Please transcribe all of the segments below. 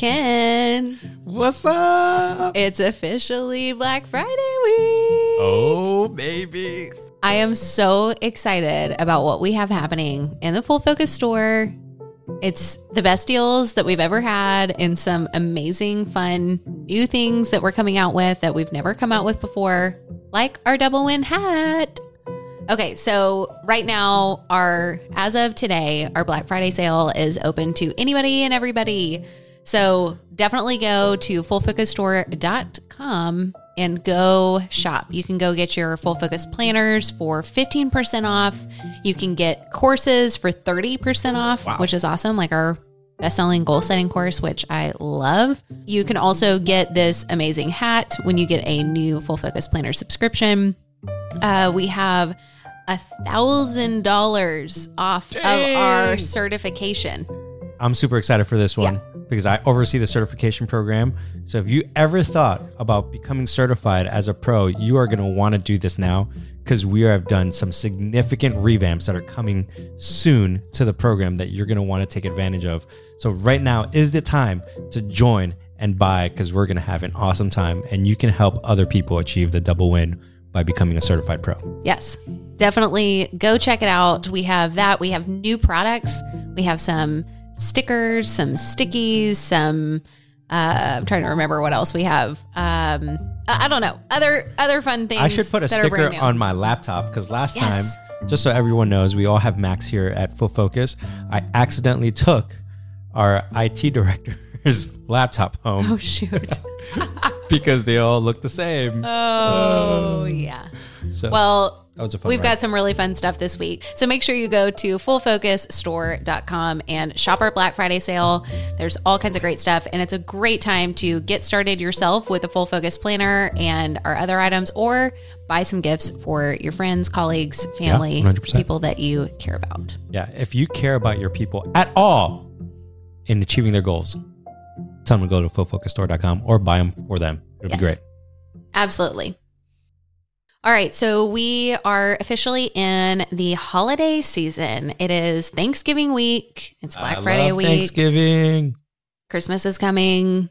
Ken, What's up? it's officially Black Friday week. Oh, baby. I am so excited about what we have happening in the Full Focus store. It's the best deals that we've ever had and some amazing, fun new things that we're coming out with that we've never come out with before, like our double win hat. Okay, so right now, our as of today, our Black Friday sale is open to anybody and everybody. So definitely go to fullfocusstore.com and go shop. You can go get your full focus planners for 15% off. You can get courses for 30% off, which is awesome, like our best selling goal setting course, which I love. You can also get this amazing hat when you get a new full focus planner subscription. Uh, we have a thousand dollars off of our certification. I'm super excited for this one Yeah. because I oversee the certification program. So if you ever thought about becoming certified as a pro, you are going to want to do this now because we have done some significant revamps that are coming soon to the program that you're going to want to take advantage of. So right now is the time to join and buy because we're going to have an awesome time and you can help other people achieve the double win by becoming a certified pro. Yes, definitely go check it out. We have that. We have new products. We have some stickers, some stickies, some. Uh, I'm trying to remember what else we have. Um, I don't know other other fun things. I should put a that are brand sticker on my laptop because last Yes. time, just so everyone knows, we all have Macs here at Full Focus. I accidentally took our IT director's laptop home Oh shoot! because they all look the same. oh yeah. So Well, that was a fun. We've ride. got some really fun stuff this week. So make sure you go to fullfocusstore.com and shop our Black Friday sale. There's all kinds of great stuff, and it's a great time to get started yourself with a full focus planner and our other items, or buy some gifts for your friends, colleagues, family, 100%. people that you care about. yeah. If you care about your people at all in achieving their goals, tell them to go to fullfocusstore.com or buy them for them. It'll Yes. be great. Absolutely. All right, so we are officially in the holiday season. It is Thanksgiving week. It's Black I Friday week. Thanksgiving. Christmas is coming.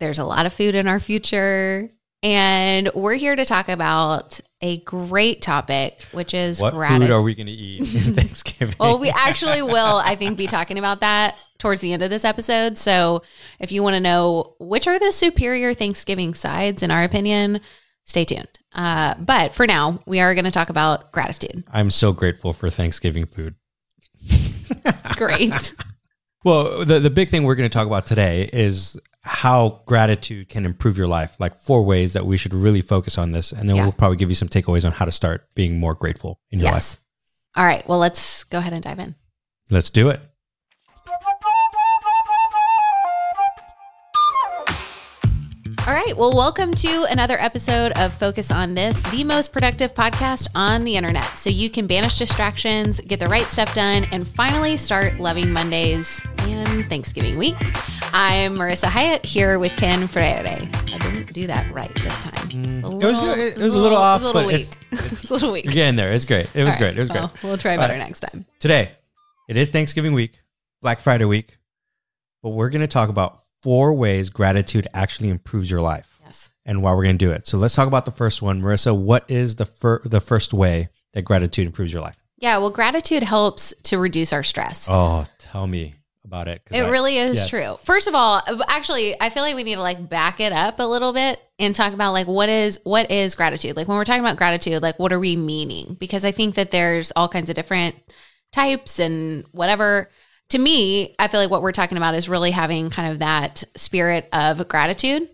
There's a lot of food in our future. And we're here to talk about a great topic, which is What gratitude. food are we going to eat in Thanksgiving? well, we actually will, I think, be talking about that towards the end of this episode. So if you want to know which are the superior Thanksgiving sides, in our opinion, stay tuned. Uh, but for now, we are going to talk about gratitude. I'm so grateful for Thanksgiving food. Great. Well, the, the big thing we're going to talk about today is how gratitude can improve your life, like four ways that we should really focus on this. And then Yeah. we'll probably give you some takeaways on how to start being more grateful in your yes. All right. Well, let's go ahead and dive in. Let's do it. All right. Well, welcome to another episode of Focus on This, the most productive podcast on the internet. So you can banish distractions, get the right stuff done, and finally start loving Mondays and Thanksgiving week. I'm Marissa Hyatt here with Ken Freire. I didn't do that right this time. It's a Mm. It was good. It was a little It off, was a little but weak. It's a little weak. You're getting there. It's great. It was All great. It was great. Well, we'll try better right. next time. Today, it is Thanksgiving week, Black Friday week, but we're going to talk about four ways gratitude actually improves your life. Yes. and why we're going to do it. So let's talk about the first one, Marissa. What is the fir- the first way that gratitude improves your life? Yeah. Well, gratitude helps to reduce our stress. Oh, tell me about it. It I- really is yes. true. First of all, actually, I feel like we need to like back it up a little bit and talk about like what is what is gratitude? Like when we're talking about gratitude, like what are we meaning? Because I think that there's all kinds of different types and whatever. To me, I feel like what we're talking about is really having kind of that spirit of gratitude.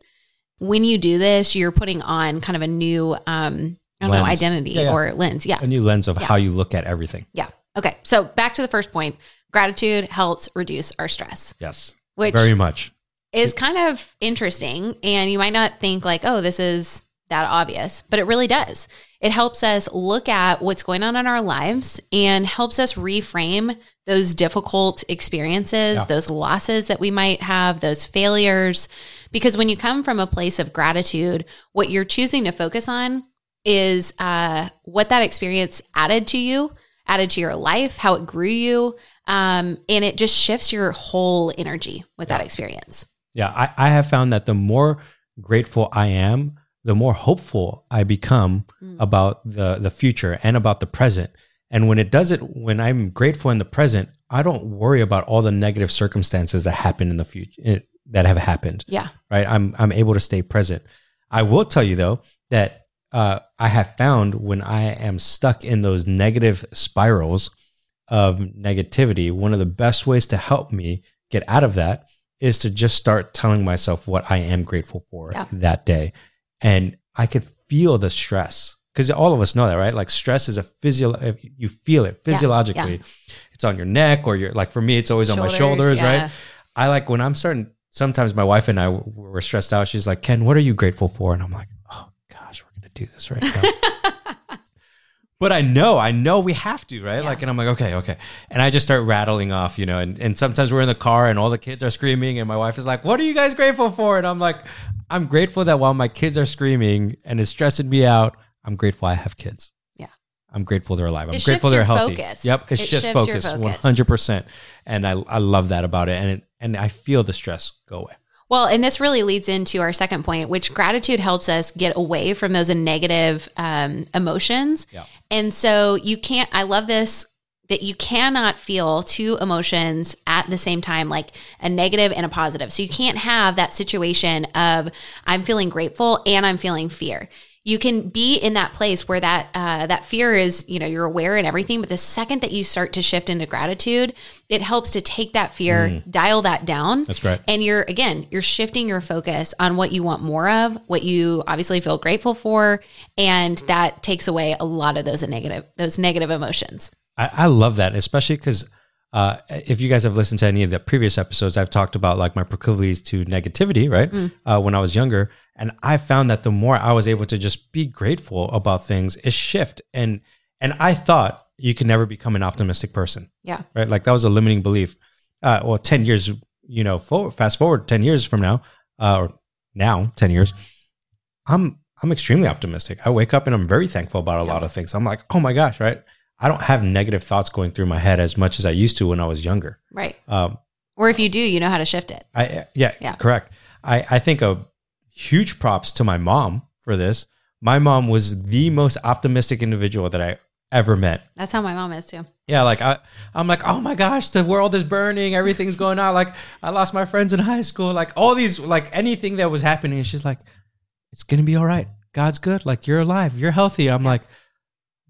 When you do this, you're putting on kind of a new um I don't know, identity Yeah, yeah. or lens. Yeah. a new lens of Yeah. how you look at everything. Yeah. Okay. So back to the first point. Gratitude helps reduce our stress, Yes, which very much. is kind of interesting. And you might not think like, oh, this is that obvious, but it really does. It helps us look at what's going on in our lives and helps us reframe those difficult experiences, Yeah. those losses that we might have, those failures. Because when you come from a place of gratitude, what you're choosing to focus on is uh, what that experience added to you, added to your life, how it grew you. Um, and it just shifts your whole energy with that experience. Yeah, I, I have found that the more grateful I am, the more hopeful I become Mm. about the the future and about the present. And when it does it, when I'm grateful in the present, I don't worry about all the negative circumstances that happen in the future that have happened. Yeah. Right. I'm I'm able to stay present. I will tell you though that uh, I have found when I am stuck in those negative spirals of negativity, one of the best ways to help me get out of that is to just start telling myself what I am grateful for Yeah. that day. And I could feel the stress because all of us know that, right? Like stress is a physio, you feel it Yeah, physiologically. It's on your neck or your, like for me, it's always on my shoulders, yeah. right? I like when I'm starting, sometimes my wife and I w- were stressed out. She's like, Ken, what are you grateful for? And I'm like, oh gosh, we're going to do this right now. but I know, I know we have to, right? Yeah. Like, and I'm like, okay, okay. And I just start rattling off, you know, and, and sometimes we're in the car and all the kids are screaming and my wife is like, what are you guys grateful for? And I'm like, I'm grateful that while my kids are screaming and it's stressing me out, I'm grateful I have kids. Yeah. I'm grateful they're alive. I'm It grateful they're healthy. focus. Yep. It, It shifts focus, focus. 100%. And I, I love that about it. And, it, and I feel the stress go away. Well, and this really leads into our second point, which gratitude helps us get away from those negative um, emotions. Yeah. And so you can't, I love this that you cannot feel two emotions at the same time, like a negative and a positive. So you can't have that situation of I'm feeling grateful and I'm feeling fear. You can be in that place where that uh, that fear is, you know, you're aware and everything. But the second that you start to shift into gratitude, it helps to take that fear, dial that down, That's great. and you're again you're shifting your focus on what you want more of what you obviously feel grateful for and that takes away a lot of those negative those negative emotions I, I love that, especially because uh, if you guys have listened to any of the previous episodes, I've talked about like my proclivities to negativity, right? Uh, when I was younger, and I found that the more I was able to just be grateful about things, it shift. And and I thought you can never become an optimistic person, yeah right? Like that was a limiting belief. Uh, well, ten years, you know, forward, fast forward ten years from now, uh, or now ten years, I'm I'm extremely optimistic. I wake up and I'm very thankful about a lot of things. I'm like, oh my gosh, right? I don't have negative thoughts going through my head as much as I used to when I was younger. right Um, or if you do you know how to shift it I yeah, Yeah. correct. I I think a huge props to my mom for this. My mom was the most optimistic individual that I ever met. that's how my mom is too Yeah, like I, I'm like, oh my gosh, the world is burning, everything's going out. Like I lost my friends in high school, like all these, like anything that was happening. She's like, it's gonna be all right. God's good. Like you're alive, you're healthy. I'm like,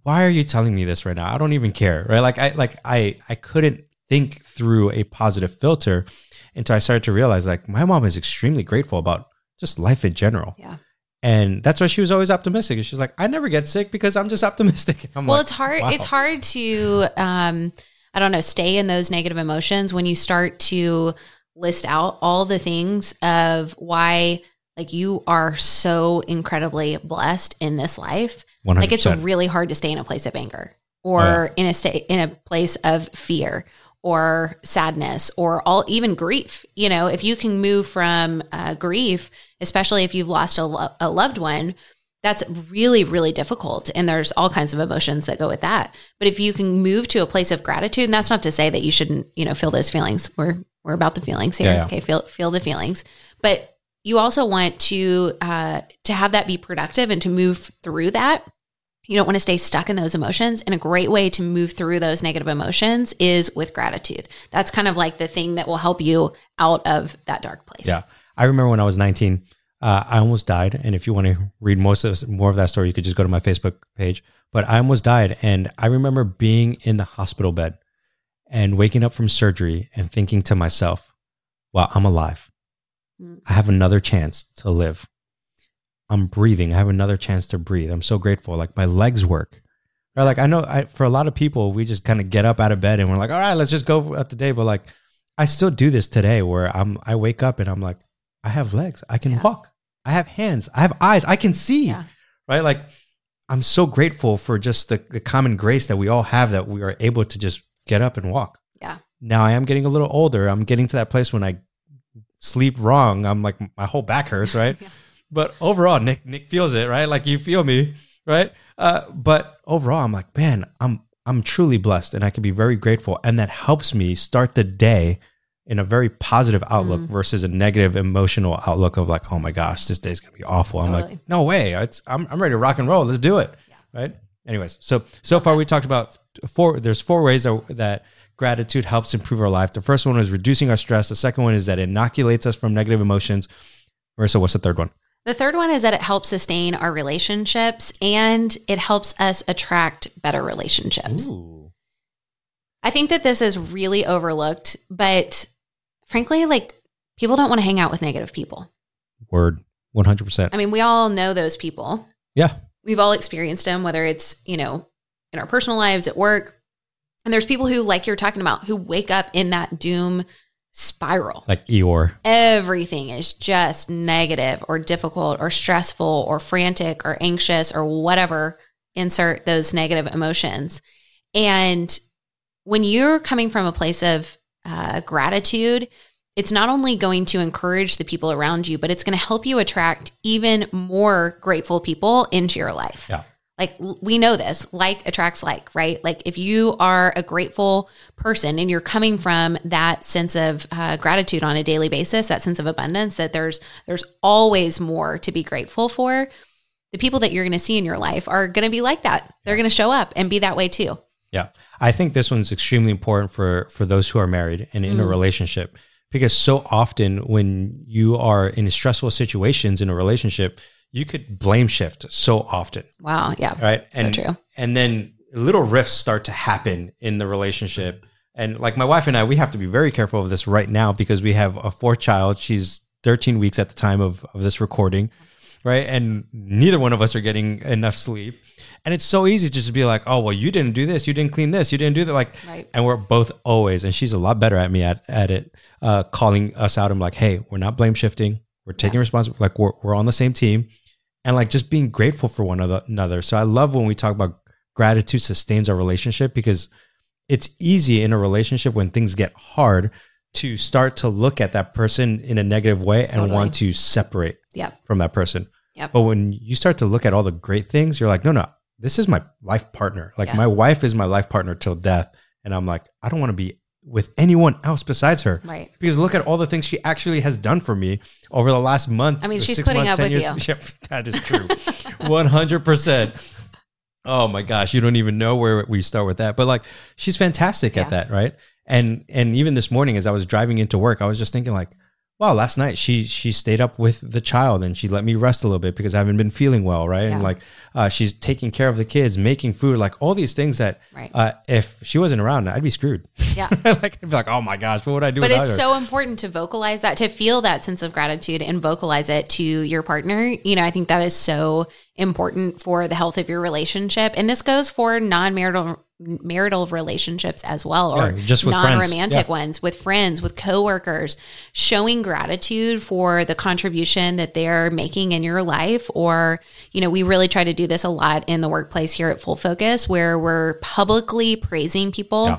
why are you telling me this right now? I don't even care, right? Like I, like I, I couldn't think through a positive filter until I started to realize, like my mom is extremely grateful about just life in general. yeah And that's why she was always optimistic. And she's like, I never get sick because I'm just optimistic. I'm well like, it's hard wow. it's hard to um i don't know stay in those negative emotions when you start to list out all the things of why like you are so incredibly blessed in this life 100%. like it's really hard to stay in a place of anger or Oh, yeah. in a state in a place of fear or sadness or all even grief. You know if you can move from uh, grief especially if you've lost a, lo- a loved one that's really really difficult. And there's all kinds of emotions that go with that. But if you can move to a place of gratitude and that's not to say that you shouldn't you know feel those feelings. We're we're about the feelings here. Yeah, yeah. okay feel feel the feelings. But you also want to uh, to have that be productive and to move through that you don't want to stay stuck in those emotions and a great way to move through those negative emotions is with gratitude that's kind of like the thing that will help you out of that dark place Yeah. I remember when I was 19, uh, I almost died. And if you want to read most of more of that story, you could just go to my Facebook page. But I almost died. And I remember being in the hospital bed and waking up from surgery and thinking to myself, wow, I'm alive. Mm. I have another chance to live. I'm breathing. I have another chance to breathe. I'm so grateful. Like my legs work. Right? Like I know I, for a lot of people, we just kind of get up out of bed and we're like, all right, let's just go at the day. But like, I still do this today where I'm, I wake up and I'm like, I have legs. I can Yeah. walk. I have hands. I have eyes. I can see. Yeah. Right? Like, I'm so grateful for just the, the common grace that we all have that we are able to just get up and walk. Yeah. Now I am getting a little older. I'm getting to that place when I sleep wrong. I'm like my whole back hurts, right? Yeah. But overall, Nick Nick feels it, right? Like you feel me, right? Uh, but overall, I'm like, man, I'm I'm truly blessed, and I can be very grateful, and that helps me start the day in a very positive outlook Mm. versus a negative emotional outlook of like, oh my gosh, this day's gonna be awful. I'm like, no way, it's, I'm I'm ready to rock and roll. Let's do it, right? Anyways, so so far we talked about four. There's four ways that, that gratitude helps improve our life. The first one is reducing our stress. The second one is that it inoculates us from negative emotions. Marissa, what's the third one? The third one is that it helps sustain our relationships and it helps us attract better relationships. Ooh. I think that this is really overlooked, but frankly, like people don't want to hang out with negative people. Word, one hundred percent. I mean, we all know those people. Yeah, We've all experienced them, whether it's, you know, in our personal lives, at work. And there's people who, like you're talking about, who wake up in that doom spiral. like Eeyore. Everything is just negative or difficult or stressful or frantic or anxious or whatever. Insert those negative emotions. And when you're coming from a place of uh, gratitude, it's not only going to encourage the people around you, but it's going to help you attract even more grateful people into your life. Yeah. Like we know this, like attracts like, right? Like if you are a grateful person and you're coming from that sense of uh, gratitude on a daily basis, that sense of abundance, that there's there's always more to be grateful for. The people that you're going to see in your life are going to be like that. They're going to show up and be that way too. Yeah. I think this one's extremely important for for those who are married and in a Mm. relationship because so often when you are in stressful situations in a relationship, you could blame shift so often, Wow. Yeah. right? So And true. and then little rifts start to happen in the relationship. And like my wife and I, we have to be very careful of this right now because we have a fourth child. She's 13 weeks at the time of, of this recording, right? And neither one of us are getting enough sleep. And it's so easy to just be like, oh, well, you didn't do this, you didn't clean this, you didn't do that. Like, Right. and we're both always, and she's a lot better at me at, at it, uh, calling us out. I'm like, hey, we're not blame shifting. We're taking responsibility. Like we're, we're on the same team and like just being grateful for one another- another. So I love when we talk about gratitude sustains our relationship because it's easy in a relationship when things get hard to start to look at that person in a negative way and Totally. want to separate Yep. from that person. Yep. But when you start to look at all the great things, you're like, no, no, this is my life partner. Like Yeah. my wife is my life partner till death. And I'm like, I don't want to be with anyone else besides her. Right. Because look at all the things she actually has done for me over the last month. I mean, she's six putting months, up 10 with years. Yep, that is true. 100%. Oh my gosh, you don't even know where we start with that. But like she's fantastic Yeah. at that, right? And and even this morning as I was driving into work, I was just thinking like, wow, last night she she stayed up with the child and she let me rest a little bit because I haven't been feeling well, right? Yeah. And like uh, she's taking care of the kids, making food, like all these things that Right. uh, if she wasn't around, I'd be screwed. Yeah. like I'd be like, oh my gosh, what would I do But it's her? so important to vocalize that, to feel that sense of gratitude and vocalize it to your partner. You know, I think that is so important for the health of your relationship. And this goes for non marital relationships as well or Yeah, just with non-romantic Yeah. ones with friends with coworkers showing gratitude for the contribution that they're making in your life or you know we really try to do this a lot in the workplace here at full focus where we're publicly praising people Yeah.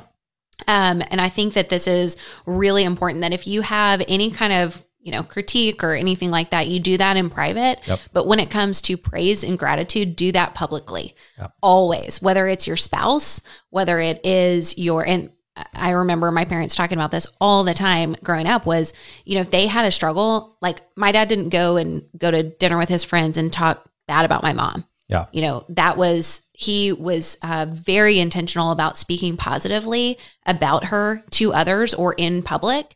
um, and I think that this is really important that if you have any kind of you know critique or anything like that, you do that in private. Yep. But when it comes to praise and gratitude, do that publicly. Yep. Always, whether it's your spouse, whether it is your and I remember my parents talking about this all the time growing up was, you know, if they had a struggle, like my dad didn't go and go to dinner with his friends and talk bad about my mom Yeah. you know that was he was uh, very intentional about speaking positively about her to others or in public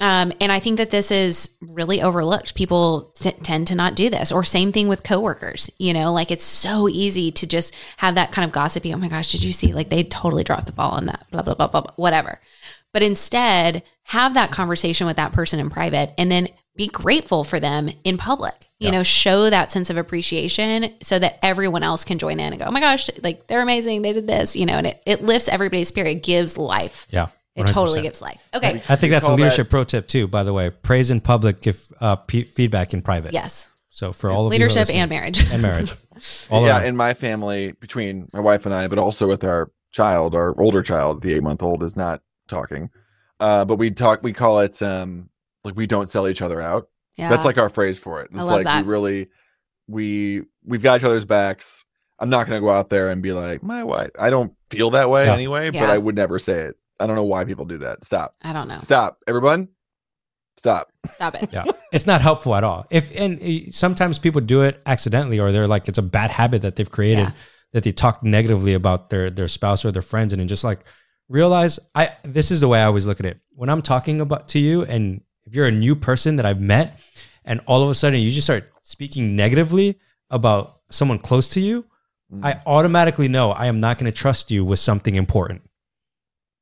um, and i think that this is really overlooked. People t- tend to not do this. Or same thing with coworkers you know like it's so easy to just have that kind of gossipy oh my gosh did you see? Like they totally dropped the ball on that blah blah blah blah, blah whatever. But instead have that conversation with that person in private and then be grateful for them in public. You know show that sense of appreciation so that everyone else can join in and go oh my gosh like they're amazing. They did this you know and it, it lifts everybody's spirit it gives life. Yeah. It totally 100%. gives life okay I think that's a call that- leadership pro tip too, by the way. Praise in public, give uh, p- feedback in private. yes So for all of you who are leadership listening- and marriage and marriage. All yeah, around. in my family, between my wife and I, but also with our child, our older child, the eight month old is not talking. Uh, but we talk, we call it um, like we don't sell each other out. yeah That's like our phrase for it. It's love like that. we really, we we've got each other's backs. I'm not gonna go out there and be like my wife. I don't feel that way Yeah. anyway, but I would never say it I don't know why people do that. Stop. I don't know. Stop. Everyone. Stop. Stop it. Yeah, it's not helpful at all. If and uh, sometimes people do it accidentally, or they're like it's a bad habit that they've created Yeah. that they talk negatively about their their spouse or their friends, and then just like realize I this is the way I always look at it. When I'm talking about to you, and if you're a new person that I've met, and all of a sudden you just start speaking negatively about someone close to you, Mm. I automatically know I am not going to trust you with something important.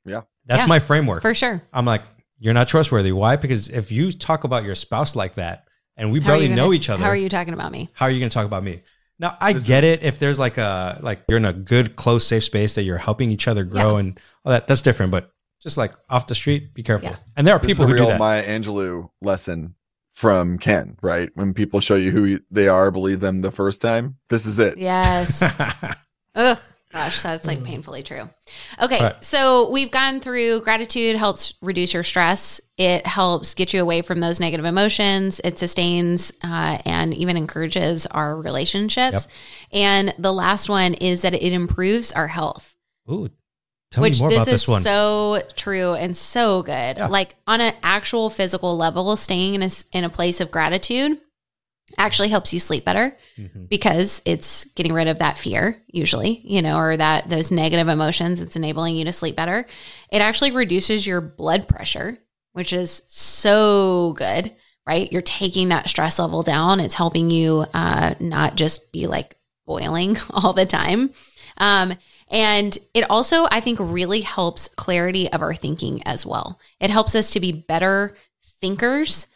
Yeah. That's Yeah, my framework. For sure. I'm like, you're not trustworthy. Why? Because if you talk about your spouse like that and we How barely gonna- know each other, How are you talking about me? how are you going to talk about me? Now, I This get it. If there's like a, like you're in a good, close, safe space that you're helping each other grow Yeah. and all that, that's different. But just like off the street, be careful. Yeah. And there are This people is a who do real that. Maya Angelou lesson from Ken, right? When people show you who they are, believe them the first time. This is it. Yes. Ugh. Gosh, that's like painfully true. Okay, right. so we've gone through gratitude helps reduce your stress. It helps get you away from those negative emotions. It sustains uh, and even encourages our relationships. And the last one is that it improves our health. Ooh, tell which me more this about is this one. so true and so good. Yeah. Like on an actual physical level, staying in a in a place of gratitude actually helps you sleep better Mhm. because it's getting rid of that fear usually you know or that those negative emotions. It's enabling you to sleep better. It actually reduces your blood pressure which is so good right? You're taking that stress level down. It's helping you uh, not just be like boiling all the time. Um, and it also i think really helps clarity of our thinking as well. It helps us to be better thinkers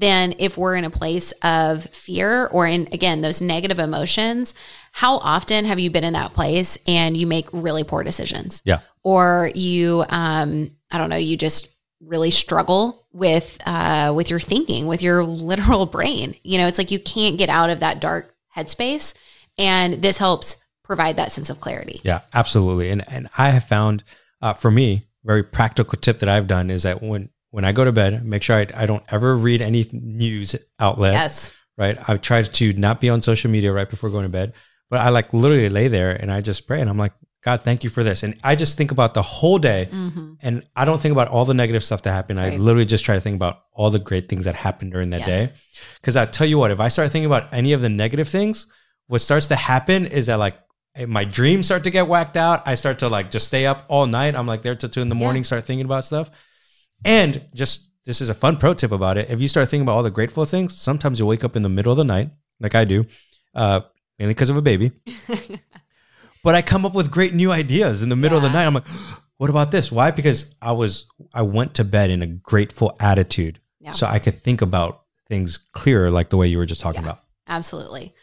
than if we're in a place of fear or in again those negative emotions how often have you been in that place and you make really poor decisions Yeah. or you um i don't know you just really struggle with uh with your thinking with your literal brain you know it's like you can't get out of that dark headspace and this helps provide that sense of clarity Yeah, absolutely. And and I have found uh, for me, very practical tip that I've done is that when when I go to bed, make sure I, I don't ever read any news outlet. yes Right. I try to not be on social media right before going to bed, but I like literally lay there and I just pray and I'm like, God, thank you for this. And I just think about the whole day hmm and I don't think about all the negative stuff that happened. I literally just try to think about all the great things that happened during that Yes. day. Because I tell you what, if I start thinking about any of the negative things, what starts to happen is that like eh, my dreams start to get whacked out. I start to like just stay up all night. I'm like there till two in the Yeah. morning, start thinking about stuff. And just this is a fun pro tip about it. If you start thinking about all the grateful things, sometimes you wake up in the middle of the night, like I do, uh, mainly because of a baby. but I come up with great new ideas in the middle of the night. I'm like, what about this? Why? Because I was I went to bed in a grateful attitude, Yeah. so I could think about things clearer, like the way you were just talking Yeah. about. Absolutely.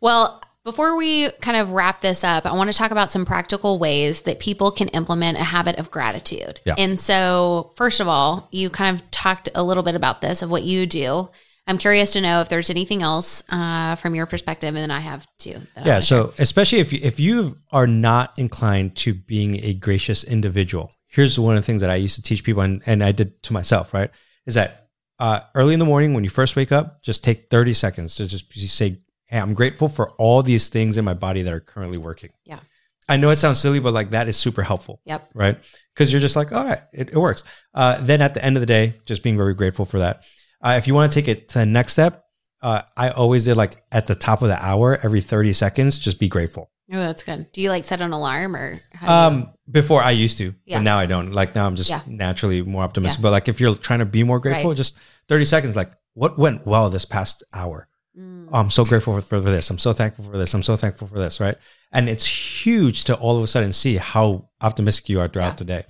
Well, before we kind of wrap this up, I want to talk about some practical ways that people can implement a habit of gratitude. Yeah. And so, first of all, you kind of talked a little bit about this of what you do. I'm curious to know if there's anything else uh, from your perspective, and then I have too. Yeah. wanna share. So especially if you, if you are not inclined to being a gracious individual, here's one of the things that I used to teach people, and, and I did to myself. Right, is that uh, early in the morning when you first wake up, just take 30 seconds to just say, "Hey, I'm grateful for all these things in my body that are currently working." Yeah. I know it sounds silly, but like that is super helpful. Yep. Right. Because you're just like, all right, it, it works. Uh, then at the end of the day, just being very grateful for that. Uh, if you want to take it to the next step, uh, I always did like at the top of the hour, every 30 seconds, just be grateful. Oh, that's good. Do you like set an alarm or? How do you- Um, before I used to, Yeah. but now I don't. Like now I'm just Yeah. naturally more optimistic. Yeah. But like if you're trying to be more grateful, Right. just 30 seconds, like what went well this past hour? Mm. Oh, I'm so grateful for, for this. I'm so thankful for this. I'm so thankful for this. Right. And it's huge to all of a sudden see how optimistic you are throughout Yeah. the day.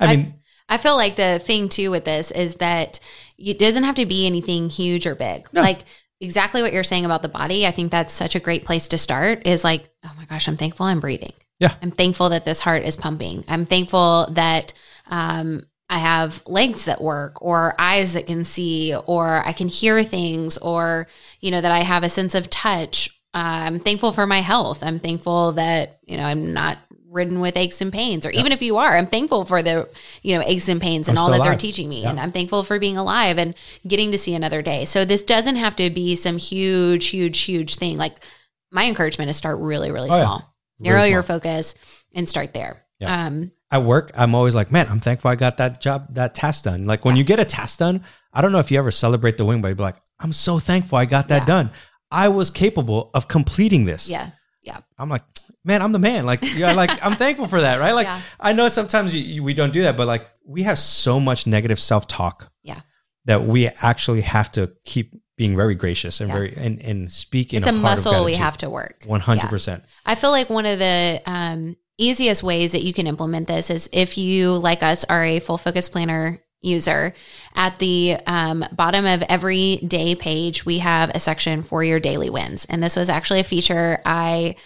I, I- mean, I feel like the thing too with this is that it doesn't have to be anything huge or big. No. Like exactly what you're saying about the body. I think that's such a great place to start is like, oh my gosh, I'm thankful I'm breathing. Yeah. I'm thankful that this heart is pumping. I'm thankful that um, I have legs that work or eyes that can see or I can hear things or, you know, that I have a sense of touch. Uh, I'm thankful for my health. I'm thankful that, you know, I'm not ridden with aches and pains or even if you are, I'm thankful for the, you know, aches and pains and I'm all that still they're teaching me. Yeah. And I'm thankful for being alive and getting to see another day. So this doesn't have to be some huge, huge, huge thing. Like my encouragement is start really, really Oh, small. Very Narrow your focus and start there. Yeah. Um, at work, I'm always like, man, I'm thankful I got that job, that task done. Like when you get a task done, I don't know if you ever celebrate the win, but you'd be like, I'm so thankful I got that Yeah. done. I was capable of completing this. Yeah. Yeah. I'm like, man, I'm the man. Like, yeah, like I'm thankful for that, right? Like, Yeah. I know sometimes you, you, we don't do that, but like we have so much negative self talk. Yeah. That we actually have to keep being very gracious and Yeah. very and and speak It's a heart muscle we have to work. One hundred percent. I feel like one of the um, easiest ways that you can implement this is if you, like us, are a full focus planner user. At the um, bottom of every day page, we have a section for your daily wins. And this was actually a feature I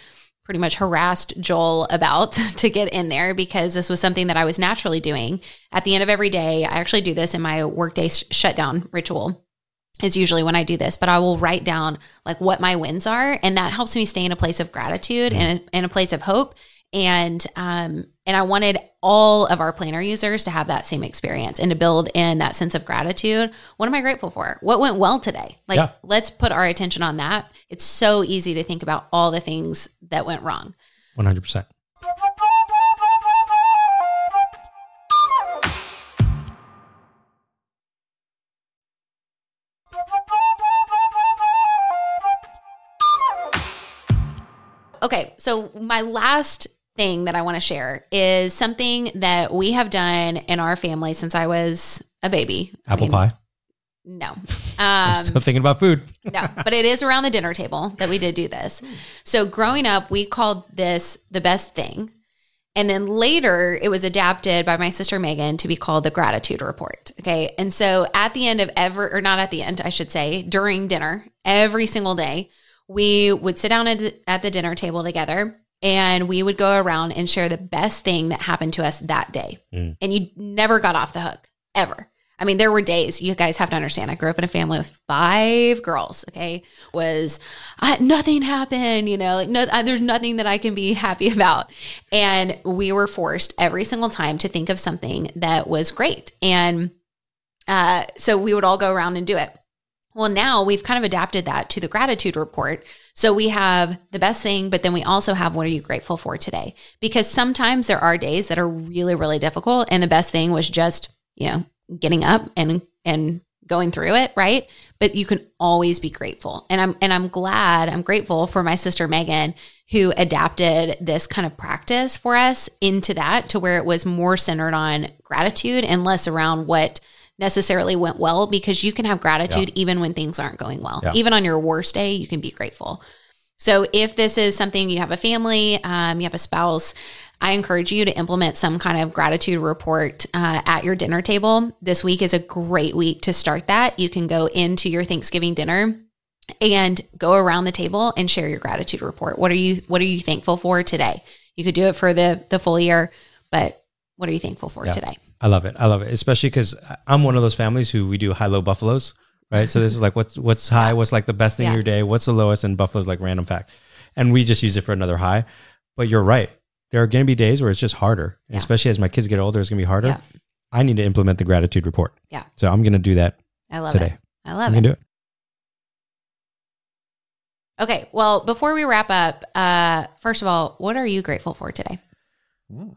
pretty much harassed Joel about to get in there because this was something that I was naturally doing. At the end of every day, I actually do this in my workday sh- shutdown ritual is usually when I do this, but I will write down like what my wins are, and that helps me stay in a place of gratitude and a, in a place of hope. And um, and I wanted all of our planner users to have that same experience and to build in that sense of gratitude. What am I grateful for? What went well today? Like, Yeah. let's put our attention on that. It's so easy to think about all the things that went wrong. One hundred percent. Okay, so my last thing that I want to share is something that we have done in our family since I was a baby. I Apple mean, pie. No. I'm Um, still thinking about food. no, but it is around the dinner table that we did do this. So growing up, we called this the best thing. And then later it was adapted by my sister Megan to be called the gratitude report. Okay. And so at the end of every, or not at the end, I should say, during dinner, every single day, we would sit down at the dinner table together and we would go around and share the best thing that happened to us that day. Mm. And you never got off the hook, ever. I mean, there were days you guys have to understand. I grew up in a family with five girls. Okay, was uh, nothing happened. You know, like no, uh, there's nothing that I can be happy about. And we were forced every single time to think of something that was great. And uh, so we would all go around and do it. Well, now we've kind of adapted that to the gratitude report. So we have the best thing, but then we also have what are you grateful for today? Because sometimes there are days that are really, really difficult. And the best thing was just, you know, getting up and and going through it, right? But you can always be grateful. And I'm and I'm glad, I'm grateful for my sister Megan who adapted this kind of practice for us into that to where it was more centered on gratitude and less around what necessarily went well because you can have gratitude even when things aren't going well. Yeah. Even on your worst day, you can be grateful. So if this is something you have a family, um, you have a spouse, I encourage you to implement some kind of gratitude report uh, at your dinner table. This week is a great week to start that. You can go into your Thanksgiving dinner and go around the table and share your gratitude report. What are you What are you thankful for today? You could do it for the the full year, but what are you thankful for Yeah. today? I love it. I love it, especially because I'm one of those families who we do high low buffaloes, right? So this is like what's what's high, what's like the best thing Yeah. of your day, what's the lowest, and buffalo's like random fact, and we just use it for another high. But you're right. There are going to be days where it's just harder, Yeah. especially as my kids get older, it's going to be harder. Yeah. I need to implement the gratitude report. Yeah. So I'm going to do that I love today. it. I I'm love it. to do it. Okay, well, before we wrap up, uh, first of all, what are you grateful for today?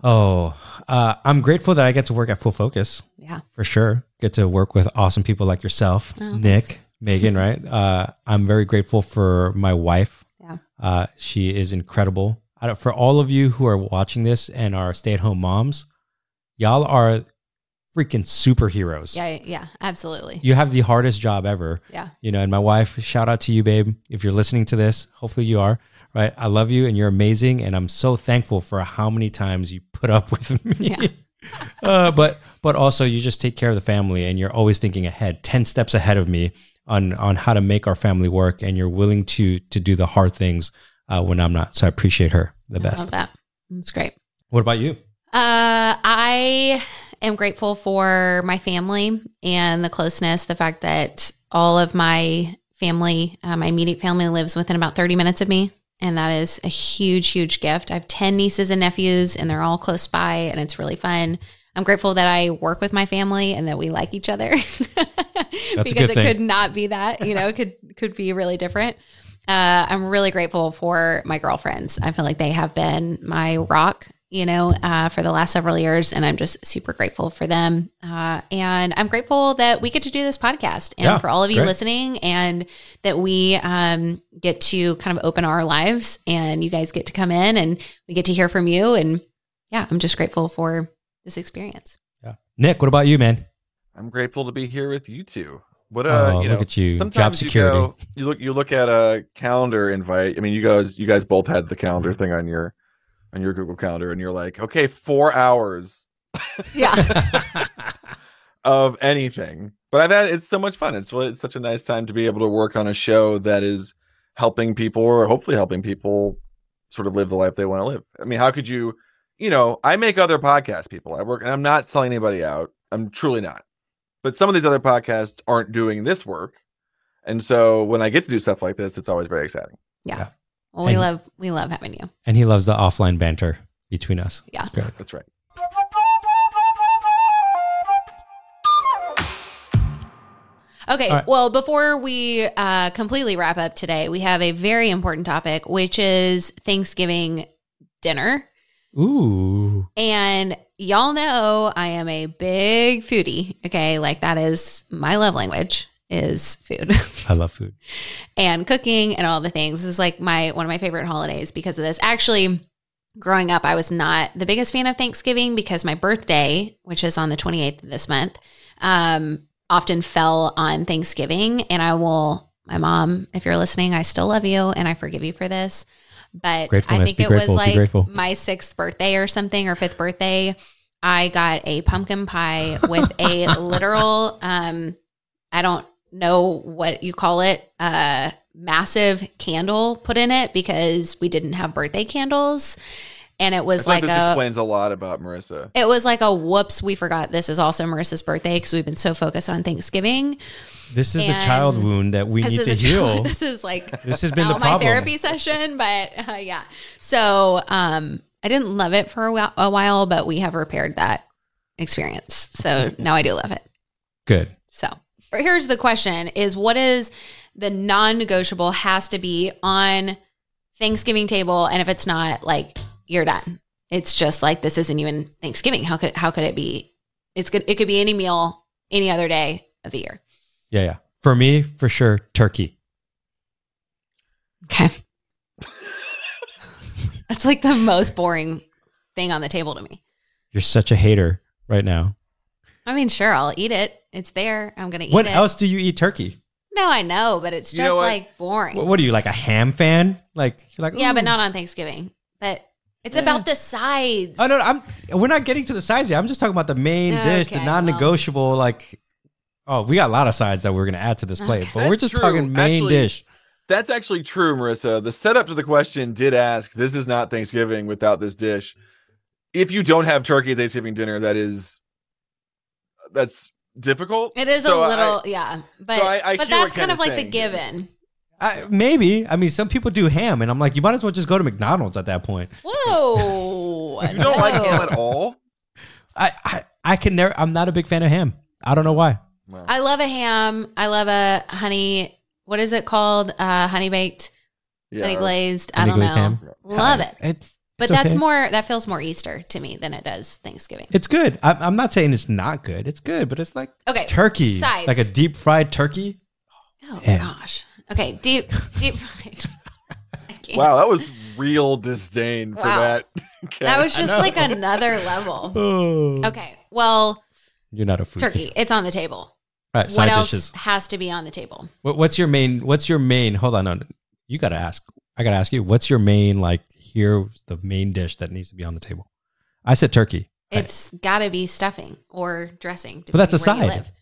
Oh, uh, I'm grateful that I get to work at Full Focus. Yeah. for sure. Get to work with awesome people like yourself, Oh, Nick, Megan, right? Uh, I'm very grateful for my wife. Yeah. Uh, she is incredible. I don't, for all of you who are watching this and are stay at home moms, y'all are freaking superheroes. Yeah, yeah, absolutely. You have the hardest job ever. Yeah. You know, and my wife, shout out to you, babe. If you're listening to this, hopefully you are, right? I love you and you're amazing. And I'm so thankful for how many times you put up with me. Yeah. uh, but but also you just take care of the family and you're always thinking ahead, 10 steps ahead of me on on how to make our family work. And you're willing to to do the hard things uh, when I'm not. So I appreciate her the I love best. that. That's great. What about you? Uh, I am grateful for my family and the closeness, the fact that all of my family, uh, my immediate family lives within about 30 minutes of me. And that is a huge, huge gift. I have 10 nieces and nephews, and they're all close by, and it's really fun. I'm grateful that I work with my family and that we like each other because good it thing. could not be that, you know, it could could be really different. Uh, I'm really grateful for my girlfriends. I feel like they have been my rock you know, uh, for the last several years. And I'm just super grateful for them. Uh, and I'm grateful that we get to do this podcast and Yeah, for all of you great. listening and that we um, get to kind of open our lives and you guys get to come in and we get to hear from you. And yeah, I'm just grateful for this experience. Yeah. Nick, what about you, man? I'm grateful to be here with you two. What uh, Oh, you look know, at you. Job sometimes you security. go, you look, you look at a calendar invite. I mean, you guys, you guys both had the calendar thing on your, on your Google Calendar, and you're like, okay, four hours Yeah. of anything. But I've had it's so much fun. It's really it's such a nice time to be able to work on a show that is helping people or hopefully helping people sort of live the life they want to live. I mean, how could you, you know, I make other podcasts, people. I work and I'm not selling anybody out. I'm truly not. But some of these other podcasts aren't doing this work. And so when I get to do stuff like this, it's always very exciting. yeah. Well, we And- love, we love having you. and he loves the offline banter between us. Yeah. It's great. That's right. Okay. All right. Well, before we uh, completely wrap up today, we have a very important topic, which is Thanksgiving dinner. Ooh. And y'all know I am a big foodie. Okay. Like that is my love language is food I love food. and cooking and all the things. This is like my one of my favorite holidays because of this. Actually, growing up, I was not the biggest fan of Thanksgiving because my birthday, which is on the 28th of this month, um, often fell on Thanksgiving. And I will, my mom, if you're listening, I still love you and I forgive you for this. But I think it grateful, was like my sixth birthday or something or fifth birthday. I got a pumpkin pie with a literal, um, I don't know what you call it, uh, massive candle put in it because we didn't have birthday candles. And it was feel like like this a, explains a lot about Marissa. it was like a whoops, we forgot this is also Marissa's birthday because we've been so focused on Thanksgiving. This is the child wound that we need to a- heal. This is like This has been the not my therapy session, but uh, yeah. So um, I didn't love it for a while, a while, but we have repaired that experience. So now I do love it. Good. So here's the question: Is what is the non-negotiable has to be on Thanksgiving table, and if it's not, like you're done. It's just like this isn't even Thanksgiving. How could how could it be? It's good. It could be any meal, any other day of the year. Yeah, yeah. For me, for sure, turkey. Okay. That's like the most boring thing on the table to me. You're such a hater right now. I mean, sure, I'll eat it. It's there. I'm gonna eat When it. else do you eat turkey? No, I know, but it's You just know what? like boring. What, what are you like a ham fan? Like you're like yeah, but "Ooh." not on Thanksgiving. But it's Yeah. about the sides. Oh no, no, I'm. We're not getting to the sides yet. I'm just talking about the main oh, dish, the Okay, non-negotiable. Like, oh, we got a lot of sides that we're gonna add to this plate, Okay. but we're That's just true. talking main Actually, dish. That's actually true, Marissa. The setup to the question did ask, this is not Thanksgiving without this dish. If you don't have turkey at Thanksgiving dinner, that is that's difficult. It is So a I- little, yeah. But I- I but that's kind of is like the given. I, maybe. I mean, some people do ham, and I'm like, you might as well just go to McDonald's at that point. Whoa! You don't like ham at all? I, I, I can never. I'm not a big fan of ham. I don't know why. Well, I love a ham. I love a honey. What is it called? Uh, honey baked, yeah. honey glazed. I Honey don't glazed know. ham? Love it. It's, But it's that's okay. more. That feels more Easter to me than it does Thanksgiving. It's good. I'm, I'm not saying it's not good. It's good, but it's like Okay, turkey, sides. like a deep fried turkey. Oh Yeah. gosh. Okay. Deep. Deep fried. Wow, that was real disdain for Wow. that. That was just like another level. Oh, Okay. Well, you're not a food. turkey. It's on the table. All right, what side else dishes. has to be on the table? What, what's your main? What's your main? Hold on, no, no. you got to ask. I got to ask you. What's your main? Like here's the main dish that needs to be on the table. I said turkey. Right. It's got to be stuffing or dressing. But that's a depending where you side.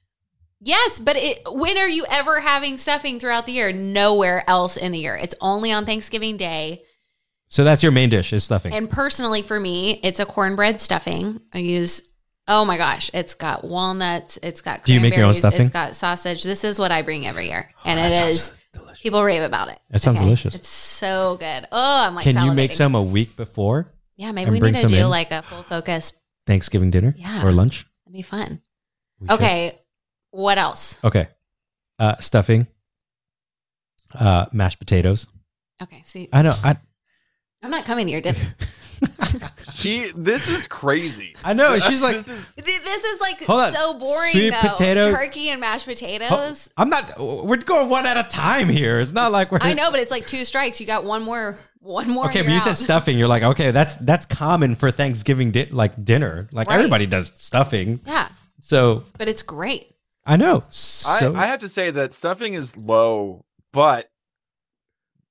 Yes, but it, when are you ever having stuffing throughout the year? Nowhere else in the year. It's only on Thanksgiving Day. so that's your main dish is stuffing. And personally, for me, it's a cornbread stuffing. I use. Oh my gosh! It's got walnuts. It's got. Do you make your own cranberries, stuffing? It's got sausage. This is what I bring every year, and Oh, it that sounds delicious. People rave about it. That sounds delicious. It's so good. Oh, I'm like. Can you make salivating. some a week before Yeah, maybe and we bring need to some do in? like a full focus. Thanksgiving dinner Yeah. or lunch? That'd be fun. We should. Okay, what else? Okay. Uh, stuffing. Uh, mashed potatoes. Okay, see, I know. I I'm not coming to your dinner. She. This is crazy. I know. She's like, this is. Th- This is like Hold on. so boring Sweet though. potato- Turkey and mashed potatoes. I'm not. We're going one at a time here. It's not like we're. I know, but it's like two strikes. You got one more. One more. Okay, and but you you're said out. stuffing. You're like, okay, that's that's common for Thanksgiving, di- like dinner. Like Right. everybody does stuffing. Yeah, So but it's great. I know. So I, I have to say that stuffing is low, but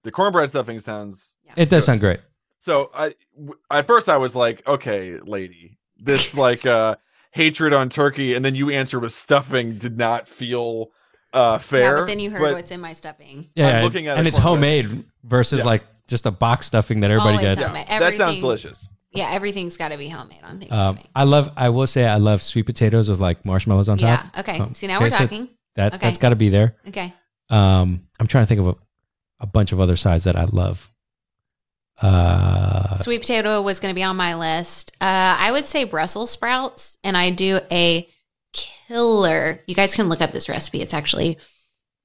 the cornbread stuffing sounds. It does sound great. So I, w- at first, I was like, okay, lady, this like uh hatred on turkey, and then you answer with stuffing did not feel uh fair. Yeah, but then you heard but- what's in my stuffing. Yeah, looking at and a it's cornbread. homemade versus Yeah. like just a box stuffing that everybody Always gets. homemade. that sounds delicious. Yeah, everything's got to be homemade on Thanksgiving. Um, I love. I will say I love sweet potatoes with like marshmallows on top. yeah. Okay. Um, See, now okay, we're so talking. That Okay. that's got to be there. Okay. Um, I'm trying to think of a, a bunch of other sides that I love. Uh, Sweet potato was going to be on my list. Uh, I would say Brussels sprouts, and I do a killer. You guys can look up this recipe. It's actually,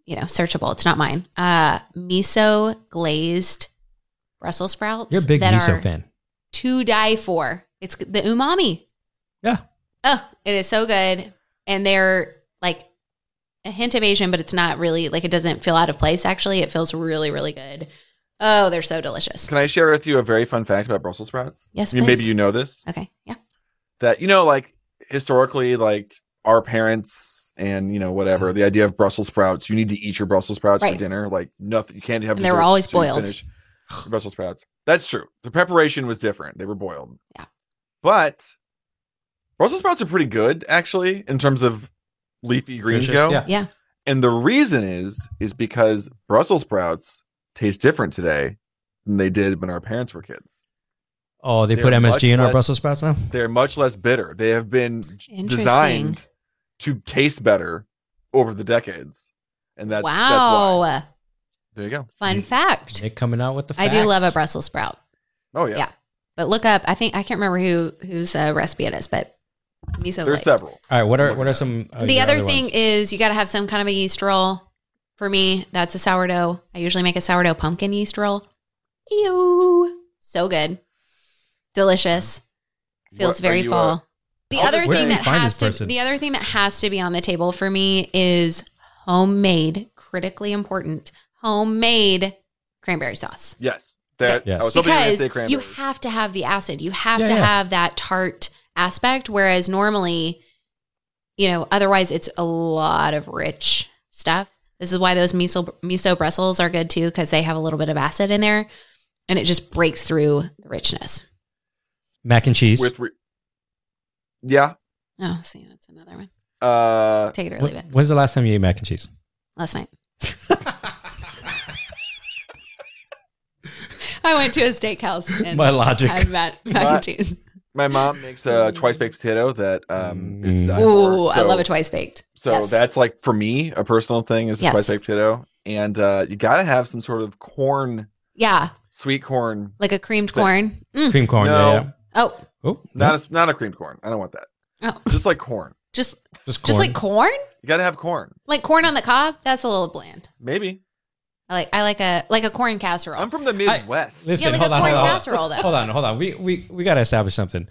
you know, searchable. It's not mine. Uh, miso glazed Brussels sprouts. you're a big that miso fan. To die for. It's the umami. Yeah. Oh, it is so good, and they're like a hint of Asian, but it's not really like it doesn't feel out of place. Actually, it feels really, really good. Oh, they're so delicious. Can I share with you a very fun fact about Brussels sprouts? Yes, I mean, maybe you know this. Okay. Yeah. That you know, like historically, like our parents and you know whatever uh-huh. the idea of Brussels sprouts. You need to eat your Brussels sprouts Right. for dinner. Like nothing, you can't have. And they were always boiled. Brussels sprouts. That's true. The preparation was different. They were boiled. Yeah. But Brussels sprouts are pretty good actually in terms of leafy greens Delicious, go. yeah. Yeah. And the reason is is because Brussels sprouts taste different today than they did when our parents were kids. Oh, they They're put much MSG in our Brussels sprouts now. They're much less bitter. They have been designed to taste better over the decades. And that's that's wow. why. There you go. Fun fact. They coming out with the. I do love a. Brussels sprout. Oh yeah. Yeah. But look up, I think I can't remember who whose uh, recipe it is, but miso There's glazed. several. All right, what are what are some? uh, the your other thing ones? is you got to have some kind of a yeast roll. For me, that's a sourdough. I usually make a sourdough pumpkin yeast roll. Ew. So good. Delicious. Feels What very fall. uh, the other thing that has to person? the other thing that has to be on the table for me is homemade, critically important, homemade cranberry sauce. Yes. That Yes. I was you because say you have to have the acid. You have Yeah, to yeah. have that tart aspect. Whereas normally, you know, otherwise it's a lot of rich stuff. This is why those miso miso Brussels are good too because they have a little bit of acid in there, and it just breaks through the richness. mac and cheese. with re- Yeah. Oh, see, that's another one. Uh Take it or leave Wh- it. When's the last time you ate mac and cheese? Last night, I went to a steakhouse and My logic. had mac, mac My- and cheese. My mom makes a twice baked potato that um is Mm. Ooh, for. I love a twice baked. So Yes. that's like for me a personal thing is the Yes. twice baked potato, and uh, you got to have some sort of corn, Yeah, sweet corn. like a creamed corn. Mm. Cream corn. No. Yeah, yeah. Oh, Oh, Not a, not a creamed corn. I don't want that. oh, Just like corn. just just corn. just like corn, You got to have corn. like corn on the cob. That's a little bland. Maybe. I like I like a like a corn casserole. I'm from the Midwest. Listen, yeah, like hold a on, corn hold on. casserole though. Hold on, hold on. We we we got to establish something.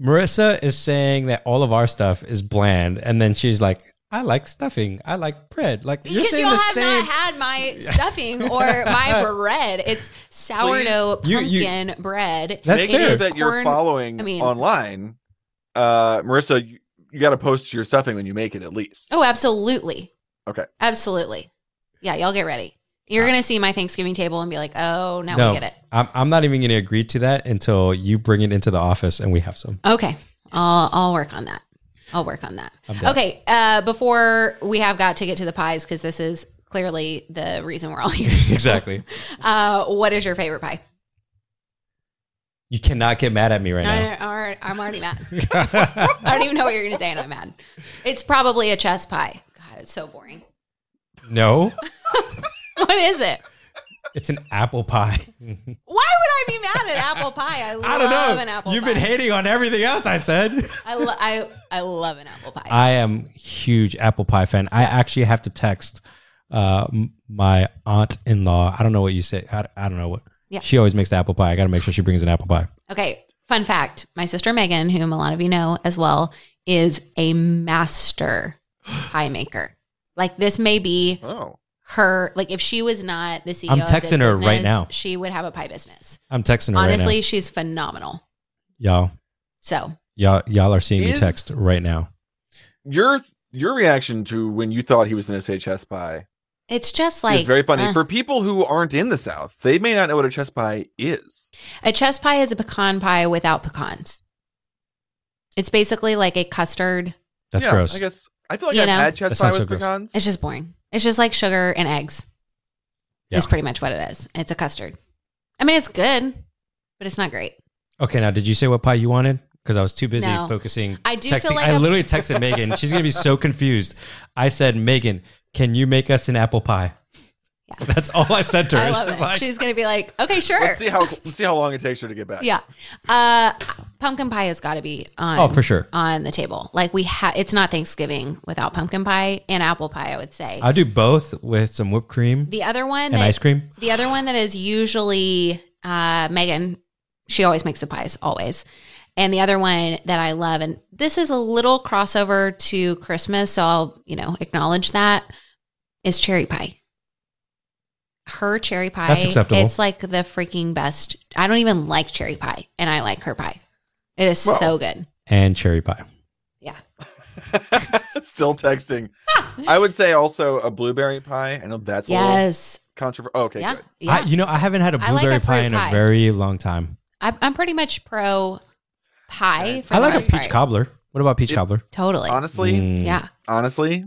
Marissa is saying that all of our stuff is bland, and then she's like, "I like stuffing. I like bread." Like you're Because saying y'all the have same. not had my stuffing or my bread. It's sourdough You- you- pumpkin bread. That's Make It sure is that you're following I mean- online. Uh, Marissa, you, you got to post your stuffing when you make it at least. Oh, absolutely. Okay. Absolutely. Yeah, y'all get ready. You're Uh, gonna see my Thanksgiving table and be like, oh, now no, we get it. I'm I'm not even going to agree to that until you bring it into the office and we have some. Okay. I'll I'll work on that. I'll work on that. Okay. Uh, before we have got to get to the pies, because this is clearly the reason we're all here. So, Exactly. Uh, what is your favorite pie? You cannot get mad at me right I, I, I'm already mad. I don't even know what you're going to say, and I'm mad. It's probably a chess pie. God, it's so boring. no, What is it? it's an apple pie. Why would I be mad at apple pie? I love I don't know. an apple You've pie. been hating on everything else I said. I, lo- I, I love an apple pie. I am huge apple pie fan. I actually have to text uh, my aunt in law. I don't know what you say. I, I don't know what Yeah. She always makes the apple pie. I got to make sure she brings an apple pie. Okay, fun fact my sister Megan, whom a lot of you know as well, is a master pie maker. Like, this may be Oh, her, like, if she was not the CEO I'm of this texting her right now. she would have a pie business. I'm texting her Honestly, right she's phenomenal. Y'all, So, y'all, y'all are seeing me Is- text right now. your your reaction to when you thought he was an SHS pie it's just like is very funny. uh, For people who aren't in the South, they may not know what a chess pie is. a chess pie is a pecan pie without pecans. It's basically like a custard. That's Yeah, gross. I guess I feel like You I've know? had chess That pie sounds with so gross. pecans. It's just boring. It's just like sugar and eggs. Yeah. Is pretty much what it is. It's a custard. I mean, it's good, but it's not great. Okay, now did you say what pie you wanted? Because I was too busy No. focusing. I do texting. feel like I I'm- literally texted Megan. She's gonna be so confused. I said, Megan, can you make us an apple pie? Yeah. That's all I said to her. I love She's it. like- She's gonna be like, okay, sure. Let's see how let's see how long it takes her to get back. yeah. Uh, pumpkin pie has got to be on. oh, for sure. On the table, like we have, it's not Thanksgiving without pumpkin pie and apple pie. I would say I'll do both with some whipped cream the other one and that ice cream. The other one that is usually uh, Megan, she always makes the pies, always. And the other one that I love, and this is a little crossover to Christmas, so I'll, you know, acknowledge that, is cherry pie. Her cherry pie, That's acceptable. it's like the freaking best. I don't even like cherry pie, and I like her pie. It is Well, so good. And cherry pie. Yeah. Still texting. I would say also a blueberry pie. I know that's Yes. controversial. okay, yeah. good. Yeah. I, you know, I haven't had a I like a blueberry pie fruit in pie. a very long time. I, I'm pretty much pro pie. Nice. I like a peach part. cobbler. What about peach It- cobbler? Totally. Honestly, Mm. yeah. honestly,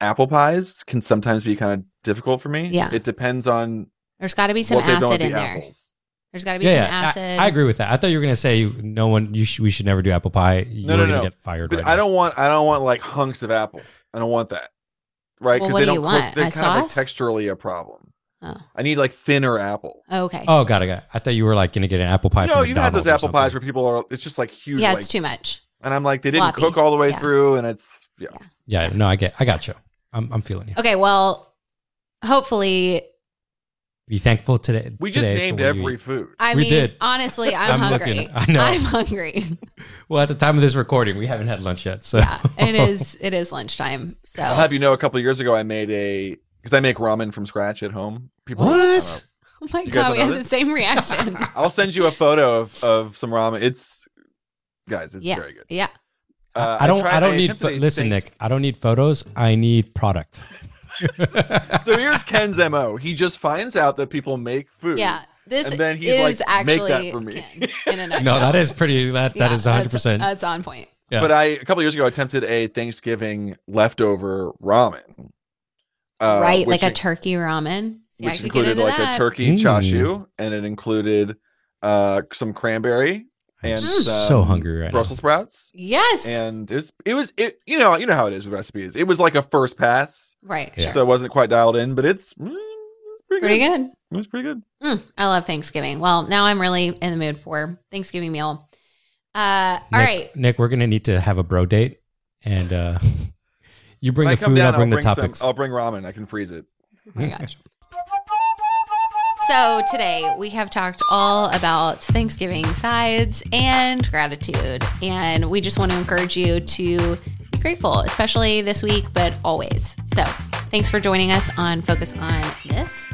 apple pies can sometimes be kind of difficult for me. Yeah. It depends on There's got to be some what they've done acid with in the there. apples. There's got to be Yeah, some yeah. acid. I, I agree with that. I thought you were gonna say no one. You sh- we should never do apple pie. You No, were no, no. get fired. Right I now. don't want I don't want like hunks of apple. I don't want that. Right? Because what they do don't you cook. want? They're A kind of like texturally a problem. Oh. I need like thinner apple. Oh, Okay. Oh, got it. Got it. I thought you were like gonna get an apple pie. you know, from you've had those apple pies where people are. It's just like huge. yeah, like, it's too much. and I'm like, they sloppy. didn't cook all the way Yeah. through, and it's yeah. Yeah, no, I get. I got you. I'm. I'm feeling you. Okay, well, hopefully, Be thankful today. We just today named what every food. I We mean, did. honestly, I'm, I'm hungry. looking. I know. I'm hungry. Well, at the time of this recording, we haven't had lunch yet. So yeah, it is. It is lunchtime. So, I'll have you know, a couple of years ago, I made a because I make ramen from scratch at home. People, What? I don't oh my You god, we know have the same reaction. I'll send you a photo of of some ramen. It's guys, it's yeah, very good. yeah. Uh, I don't. tried- I don't need. attempted Pho- a listen, Thanks- Nick. I don't need photos. I need product. So here's Ken's mo. He just finds out that people make food. Yeah, this And then he's is like, "Make that actually for me." Ken, in a nutshell. no, that is pretty. That that Yeah, is 100. that's- percent That's on point. Yeah. But I a couple years ago attempted a Thanksgiving leftover ramen. uh, right, which like a turkey ramen. See, I which get included into like that. a turkey Mm. chashu, and it included uh, some cranberry I'm so hungry right Brussels sprouts. Yes. And it was, it was it you know you know how it is with recipes. It was like a first pass, right. Yeah. So it wasn't quite dialed in, but it's, mm, it's pretty, Pretty good. good. It was pretty good. Mm, I love Thanksgiving. Well, now I'm really in the mood for Thanksgiving meal. Uh, all Nick, right. Nick. We're gonna need to have a bro date, and uh you bring When the food. down, I'll bring the some- topics. I'll bring ramen. I can freeze it. Oh my gosh. So today we have talked all about Thanksgiving sides and gratitude. And we just want to encourage you to be grateful, especially this week, but always. So thanks for joining us on Focus on This.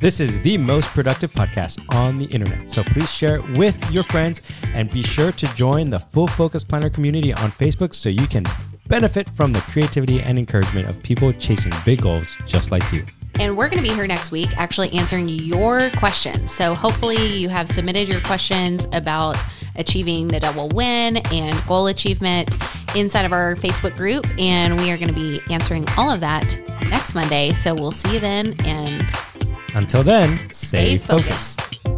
This is the most productive podcast on the internet. So please share it with your friends and be sure to join the Full Focus Planner community on Facebook so you can benefit from the creativity and encouragement of people chasing big goals just like you. And we're going to be here next week actually answering your questions. So hopefully you have submitted your questions about achieving the double win and goal achievement inside of our Facebook group. And we are going to be answering all of that next Monday. So we'll see you then and Until then, stay stay focused. focused.